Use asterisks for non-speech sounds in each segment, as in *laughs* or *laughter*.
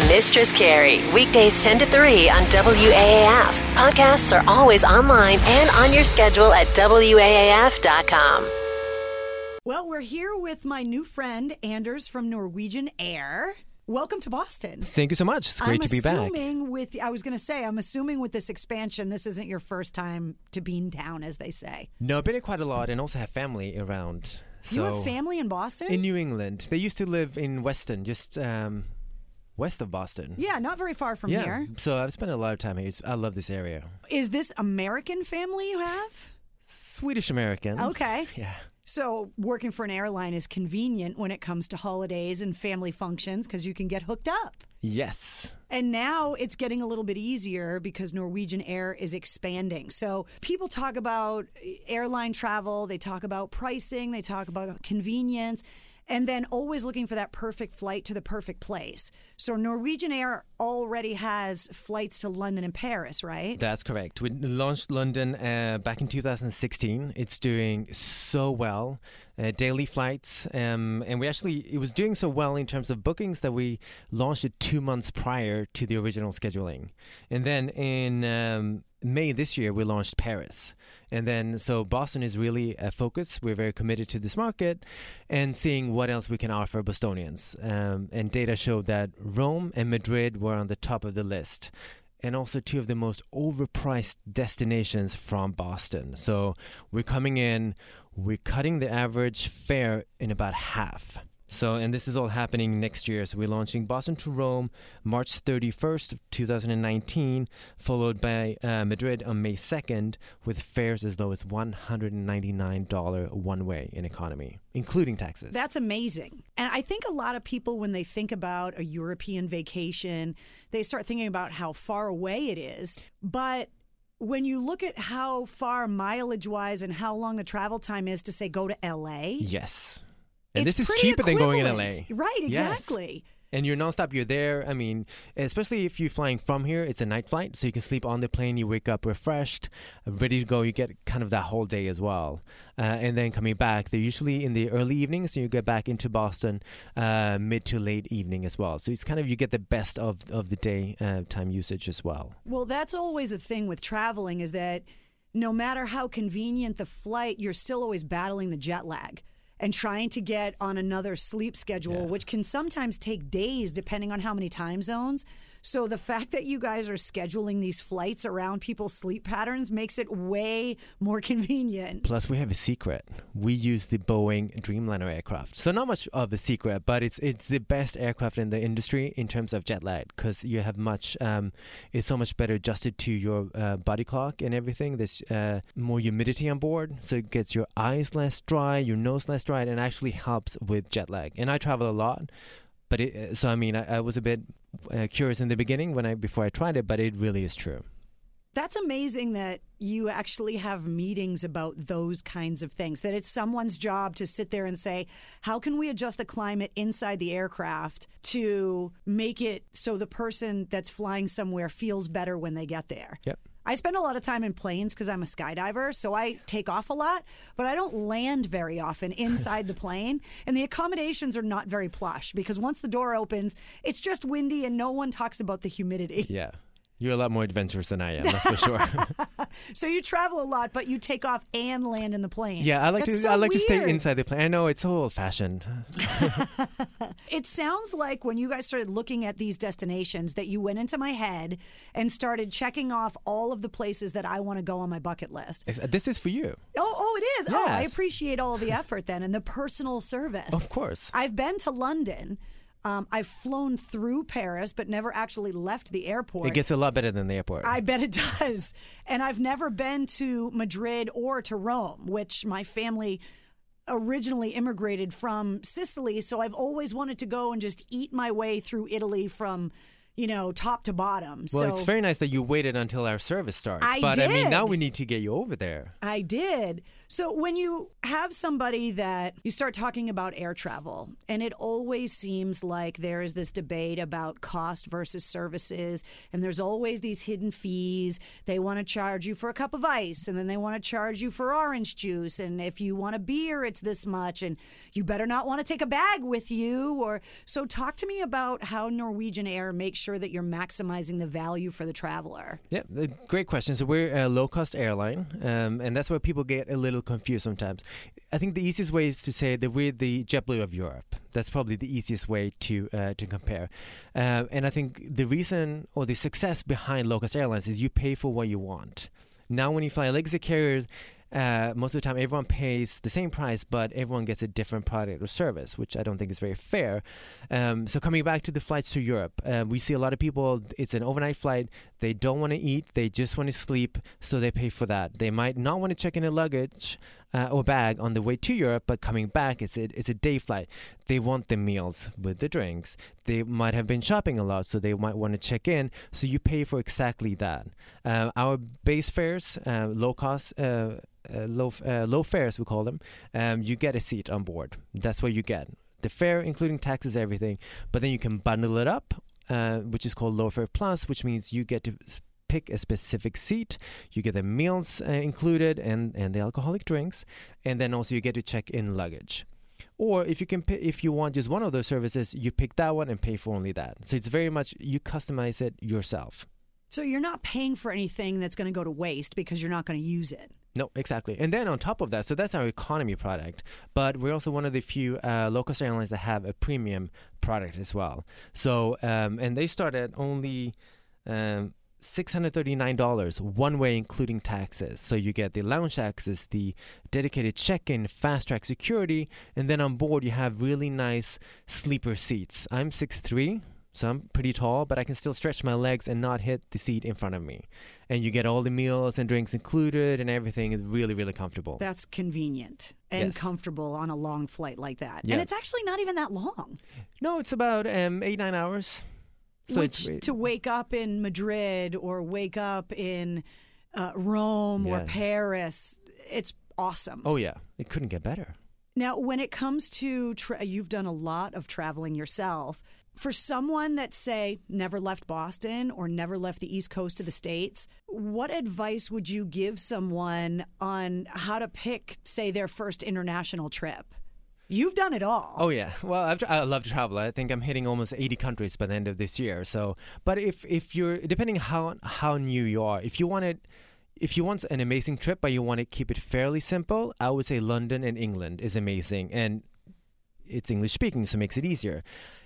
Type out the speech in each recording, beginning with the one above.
Mistress Carrie, weekdays 10 to 3 on WAAF. Podcasts are always online and on your schedule at WAAF.com. Well, we're here with my new friend, Anders from Norwegian Air. Welcome to Boston. Thank you so much. It's great I'm to be back. assuming with I was going to say I'm assuming with this expansion this isn't your first time to Beantown as they say. No, I've been here quite a lot and also have family around. So you have family in Boston? in New England. They used to live in Weston, just um, west of Boston. yeah, not very far from yeah. here. So I've spent a lot of time here. I love this area. Is this American family you have? Swedish American. Okay. Yeah. So working for an airline is convenient when it comes to holidays and family functions because you can get hooked up. Yes. And now it's getting a little bit easier because Norwegian Air is expanding. So people talk about airline travel, they talk about pricing, they talk about convenience, and then always looking for that perfect flight to the perfect place. So Norwegian Air already has flights to London and Paris, right? That's correct. We launched London uh, back in 2016. It's doing so well, uh, daily flights, um, and we actually it was doing so well in terms of bookings that we launched it two months prior to the original scheduling, and then in um, May this year we launched Paris, and then so Boston is really a focus. We're very committed to this market, and seeing what else we can offer Bostonians. Um, and data showed that Rome and Madrid were on the top of the list and also two of the most overpriced destinations from Boston. So we're coming in, we're cutting the average fare in about half. So, and this is all happening next year. So, we're launching Boston to Rome March 31st, 2019, followed by uh, Madrid on May 2nd, with fares as low as $199 one way in economy, including taxes. That's amazing. And I think a lot of people, when they think about a European vacation, they start thinking about how far away it is. But when you look at how far mileage wise and how long the travel time is to say go to LA, yes. And it's this is cheaper than going in LA. Right, Yes. exactly. and you're nonstop. You're there. I mean, especially if you're flying from here, it's a night flight, so you can sleep on the plane. You wake up refreshed, ready to go. You get kind of that whole day as well. Uh, and then coming back, they're usually in the early evenings, so you get back into Boston uh, mid to late evening as well. So it's kind of you get the best of of the day uh, time usage as well. Well, that's always a thing with traveling is that no matter how convenient the flight, you're still always battling the jet lag and trying to get on another sleep schedule, which can sometimes take days depending on how many time zones. So the fact that you guys are scheduling these flights around people's sleep patterns makes it way more convenient. Plus, we have a secret. We use the Boeing Dreamliner aircraft. So not much of a secret, but it's it's the best aircraft in the industry in terms of jet lag because you have much. Um, it's so much better adjusted to your uh, body clock and everything. There's uh, more humidity on board, so it gets your eyes less dry, your nose less dry, and actually helps with jet lag. And I travel a lot. But it, so I mean, I, I was a bit uh, curious in the beginning when I before I tried it, but it really is true. That's amazing that you actually have meetings about those kinds of things. That it's someone's job to sit there and say, how can we adjust the climate inside the aircraft to make it so the person that's flying somewhere feels better when they get there? Yep. I spend a lot of time in planes because I'm a skydiver, so I take off a lot, but I don't land very often *laughs* inside the plane. And the accommodations are not very plush because once the door opens, it's just windy and no one talks about the humidity. Yeah. You're a lot more adventurous than I am, that's for sure. *laughs* So you travel a lot, but you take off and land in the plane. Yeah, I like That's to. so I like to stay inside the plane. I know it's so old fashioned. *laughs* It sounds like when you guys started looking at these destinations that you went into my head and started checking off all of the places that I want to go on my bucket list. This is for you, Oh, oh, it is. Oh, I appreciate all the effort then and the personal service. of course. I've been to London. Um, I've flown through Paris, but never actually left the airport. It gets a lot better than the airport. I bet it *laughs* does. And I've never been to Madrid or to Rome, which my family originally immigrated from Sicily. So I've always wanted to go and just eat my way through Italy from, you know, top to bottom. well, so it's very nice that you waited until our service starts. I but I mean, now we need to get you over there. I did. So, when you have somebody that you start talking about air travel, and it always seems like there is this debate about cost versus services, and there's always these hidden fees. They want to charge you for a cup of ice, and then they want to charge you for orange juice. And if you want a beer, it's this much, and you better not want to take a bag with you. Or so, talk to me about how Norwegian Air makes sure that you're maximizing the value for the traveler. Yeah, uh, great question. So we're a low cost airline, um, and that's where people get a little confused sometimes. I think the easiest way is to say that we're the JetBlue of Europe. That's probably the easiest way to uh, to compare. Uh, and I think the reason or the success behind low cost airlines is you pay for what you want. Now, when you fly legacy carriers, uh, most of the time everyone pays the same price, but everyone gets a different product or service, which I don't think is very fair. Um, so coming back to the flights to Europe, uh, we see a lot of people. It's an overnight flight. They don't want to eat. They just want to sleep, so they pay for that. They might not want to check in a luggage uh, or bag on the way to Europe, but coming back, it's a, it's a day flight. They want the meals with the drinks. They might have been shopping a lot, so they might want to check in. So you pay for exactly that. Uh, our base fares, uh, low cost. Uh, uh, low uh, low fares we call them um, you get a seat on board that's what you get the fare including taxes everything but then you can bundle it up which is called low fare plus which means you get to pick a specific seat you get the meals uh, included and and the alcoholic drinks and then also you get to check in luggage or if you can pay, if you want just one of those services you pick that one and pay for only that so it's very much you customize it yourself So, you're not paying for anything that's going to go to waste because you're not going to use it. No, exactly. And then on top of that, so that's our economy product, but we're also one of the few uh, low cost airlines that have a premium product as well. So, um, and they start at only. Um, $639 one way including taxes so you get the lounge access the dedicated check-in fast track security and then on board you have really nice sleeper seats i'm 6'3 so I'm pretty tall, but I can still stretch my legs and not hit the seat in front of me. And you get all the meals and drinks included, and everything is really, really comfortable. That's convenient and Yes. comfortable on a long flight like that. Yeah. And it's actually not even that long. no, it's about um, eight, nine hours. So Which it's to wake up in Madrid or wake up in uh, Rome or Paris, it's awesome. oh yeah, it couldn't get better. Now, when it comes to tra- you've done a lot of traveling yourself. For someone that say never left Boston or never left the East Coast of the states, what advice would you give someone on how to pick, say, their first international trip? You've done it all. Oh yeah, well I've, I love to travel. I think I'm hitting almost 80 countries by the end of this year. So, but if if you're depending how how new you are, if you want it. If you want an amazing trip, but you want to keep it fairly simple, I would say London and England is amazing, and it's English speaking, so it makes it easier.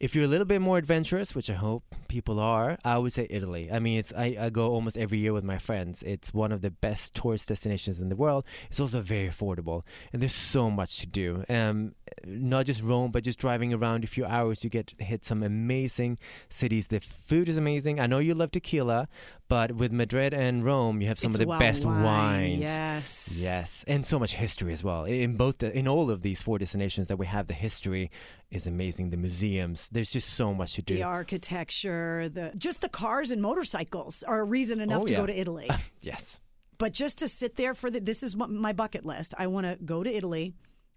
If you're a little bit more adventurous, which I hope people are, I would say Italy. I mean, it's I, I go almost every year with my friends. It's one of the best tourist destinations in the world. It's also very affordable, and there's so much to do. Um, not just Rome, but just driving around a few hours, you get hit some amazing cities. The food is amazing. I know you love tequila, but with Madrid and Rome, you have some It's of the wild best wine, wines. Yes. Yes, and so much history as well. In both, the, in all of these four destinations that we have, the history is amazing. The museums, there's just so much to do. The architecture, the just the cars and motorcycles are a reason enough Oh, to yeah. go to Italy. *laughs* yes, but just to sit there for the this is my bucket list. I want to go to Italy.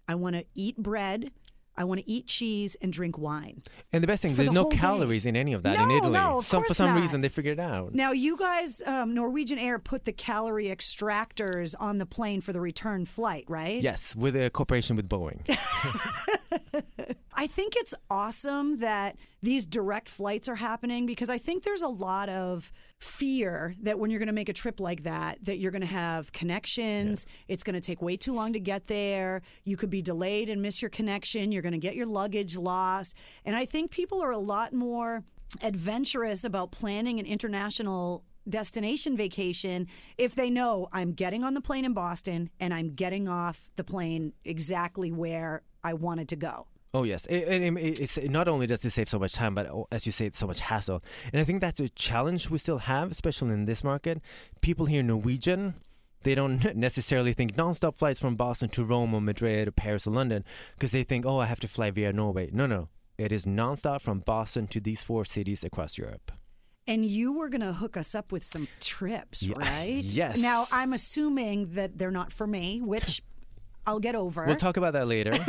I want to eat bread. I want to eat cheese and drink wine. and the best thing, there's the no whole day. calories in any of that in No, Italy. no, of some for some not. reason they figured it out. Now, you guys, um, Norwegian Air put the calorie extractors on the plane for the return flight, right? Yes, with a cooperation with Boeing. *laughs* *laughs* I think it's awesome that these direct flights are happening because I think there's a lot of fear that when you're going to make a trip like that that you're going to have connections. It's going to take way too long to get there. You could be delayed and miss your connection. You're going to get your luggage lost. And I think people are a lot more adventurous about planning an international destination vacation if they know I'm getting on the plane in Boston and I'm getting off the plane exactly where I wanted to go. Oh yes, it, it, it- it's not only does it save so much time, but oh, as you say, it's so much hassle. And I think that's a challenge we still have, especially in this market. People hear Norwegian, they don't *laughs* necessarily think nonstop flights from Boston to Rome or Madrid or Paris or London because they think, oh, I have to fly via Norway. No, no, it is nonstop from Boston to these four cities across Europe. And you were going to hook us up with some trips, right? yes. Now, I'm assuming that they're not for me, which *laughs* I'll get over. We'll talk about that later. *laughs*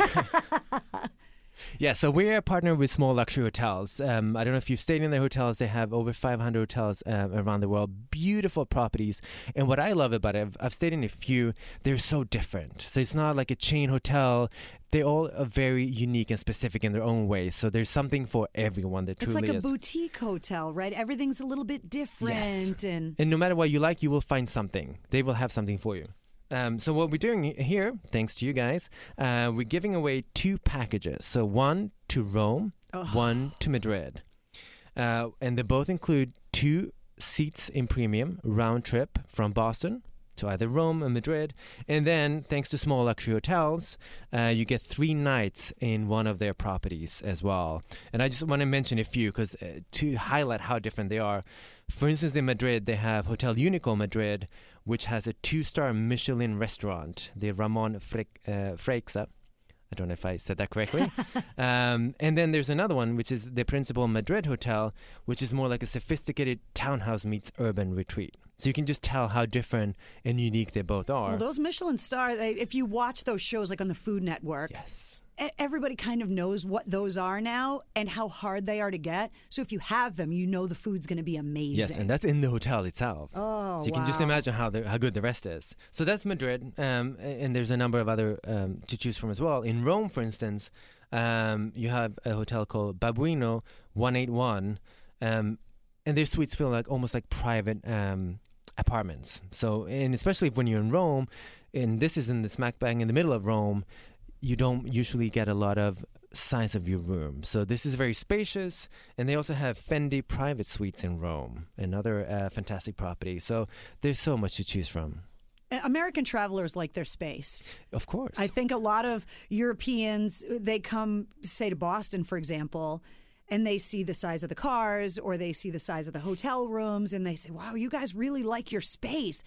yeah, so we're a partner with small luxury hotels. Um, I don't know if you've stayed in their hotels. They have over 500 hotels um, around the world, beautiful properties. And what I love about it, I've, I've stayed in a few, they're so different. So it's not like a chain hotel. They all are very unique and specific in their own way. So there's something for everyone that it's truly like a is. boutique hotel, right? Everything's a little bit different, Yes. and And no matter what you like, you will find something. They will have something for you. Um, so what we're doing here, thanks to you guys, uh, we're giving away two packages. So one to Rome, one to Madrid, uh, and they both include two seats in premium round trip from Boston to either Rome or Madrid. And then, thanks to small luxury hotels, uh, you get three nights in one of their properties as well. And I just want to mention a few because uh, to highlight how different they are. For instance, in Madrid, they have Hotel Unico Madrid, which has a two-star Michelin restaurant, the Ramon Fre- uh, Freixa. I don't know if I said that correctly. *laughs* um, and then there's another one, which is the Principal Madrid Hotel, which is more like a sophisticated townhouse meets urban retreat. So you can just tell how different and unique they both are. well, those Michelin stars. If you watch those shows like on the Food Network, yes. Everybody kind of knows what those are now and how hard they are to get. So if you have them, you know the food's going to be amazing. Yes, and that's in the hotel itself. Oh, so you can just imagine how the, how good the rest is. So that's Madrid, um, and there's a number of other um, to choose from as well. In Rome, for instance, um, you have a hotel called Babuino 181, um, and their suites feel like almost like private um, apartments. So, and especially when you're in Rome, and this is in the smack bang in the middle of Rome, you don't usually get a lot of size of your room. So this is very spacious, and they also have Fendi private suites in Rome, another uh, fantastic property. So there's so much to choose from. Uh, American travelers like their space. Of course. I think a lot of Europeans they come say to Boston for example and they see the size of the cars or they see the size of the hotel rooms and they say wow you guys really like your space.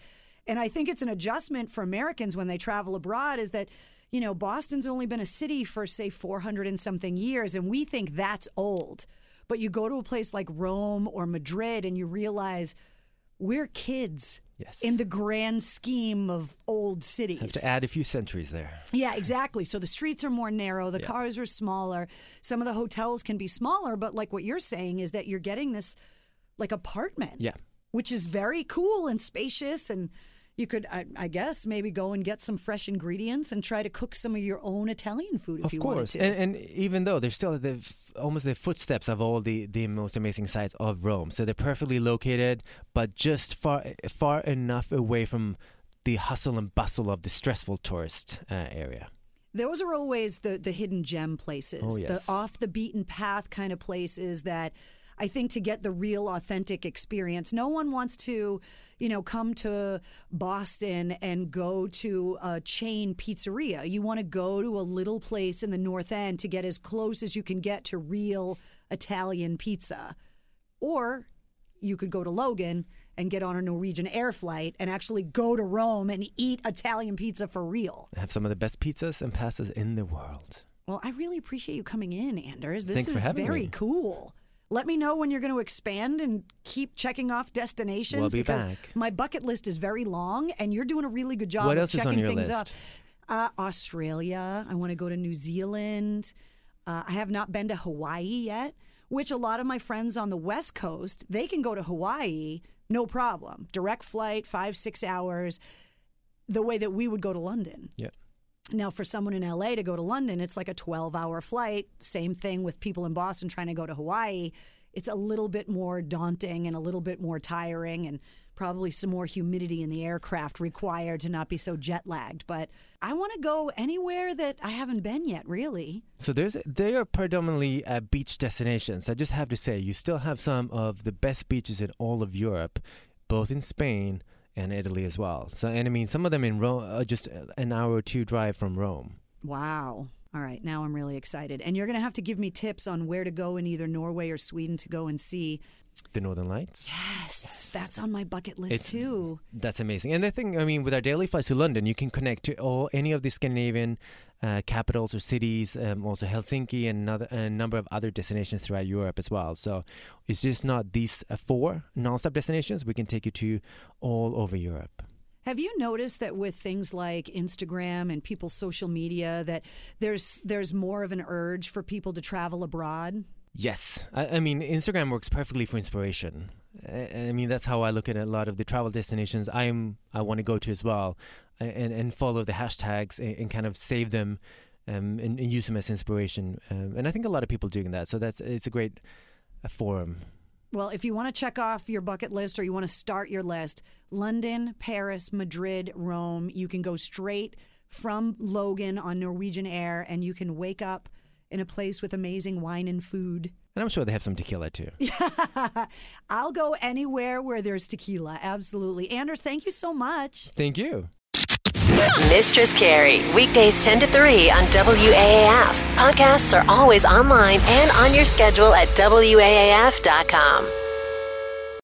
And I think it's an adjustment for Americans when they travel abroad is that you know Boston's only been a city for say 400 and something years and we think that's old. But you go to a place like Rome or Madrid and you realize we're kids Yes. in the grand scheme of old cities. have to add a few centuries there. Yeah, exactly. So the streets are more narrow, the Yeah. cars are smaller. Some of the hotels can be smaller, but like what you're saying is that you're getting this like apartment. Yeah. Which is very cool and spacious and you could I, I guess maybe go and get some fresh ingredients and try to cook some of your own Italian food if of you course, wanted to. and, and even though they're still the almost the footsteps of all the, the most amazing sites of Rome, so they're perfectly located, but just far far enough away from the hustle and bustle of the stressful tourist uh, area. Those are always the the hidden gem places, Oh, yes. the off the beaten path kind of places that I think to get the real authentic experience. No one wants to, you know, come to Boston and go to a chain pizzeria. You want to go to a little place in the North End to get as close as you can get to real Italian pizza. Or you could go to Logan and get on a Norwegian air flight and actually go to Rome and eat Italian pizza for real. They have some of the best pizzas and pastas in the world. Well, I really appreciate you coming in, Anders. This Thanks for is very me. cool. Let me know when you're going to expand and keep checking off destinations We'll be because back. my bucket list is very long and you're doing a really good job What of else is on checking your things list? up. Uh, Australia. I want to go to New Zealand. Uh, I have not been to Hawaii yet, which a lot of my friends on the West Coast, they can go to Hawaii, no problem. Direct flight, five, six hours, the way that we would go to London. Yeah. Now, for someone in LA to go to London, it's like a 12 hour flight. Same thing with people in Boston trying to go to Hawaii. It's a little bit more daunting and a little bit more tiring, and probably some more humidity in the aircraft required to not be so jet lagged. But I want to go anywhere that I haven't been yet, really. So there's they are predominantly uh, beach destinations. I just have to say, you still have some of the best beaches in all of Europe, both in Spain and Italy as well. So and I mean, some of them in Rome, uh, just an hour or two drive from Rome. Wow. All right, now I'm really excited. And you're going to have to give me tips on where to go in either Norway or Sweden to go and see. The Northern Lights. Yes, that's on my bucket list It's- too. That's amazing. And the thing, I mean, with our daily flights to London, you can connect to all any of the Scandinavian uh, capitals or cities, um, also Helsinki and another a number of other destinations throughout Europe as well. So it's just not these uh, four non-stop destinations. We can take you to all over Europe. Have you noticed that with things like Instagram and people's social media that there's there's more of an urge for people to travel abroad? Yes, I, I mean Instagram works perfectly for inspiration. I, mean that's how I look at a lot of the travel destinations I'm I want to go to as well, and and follow the hashtags and, and kind of save them, um, and, and, use them as inspiration. Um, and I think a lot of people doing that. So that's it's a great uh, forum. Well, if you want to check off your bucket list or you want to start your list, London, Paris, Madrid, Rome, you can go straight from Logan on Norwegian Air and you can wake up in a place with amazing wine and food. And I'm sure they have some tequila too. *laughs* I'll go anywhere where there's tequila. Absolutely. Anders, thank you so much. Thank you. Mistress Carrie, weekdays 10 to 3 on WAAF. Podcasts are always online and on your schedule at WAAF.com.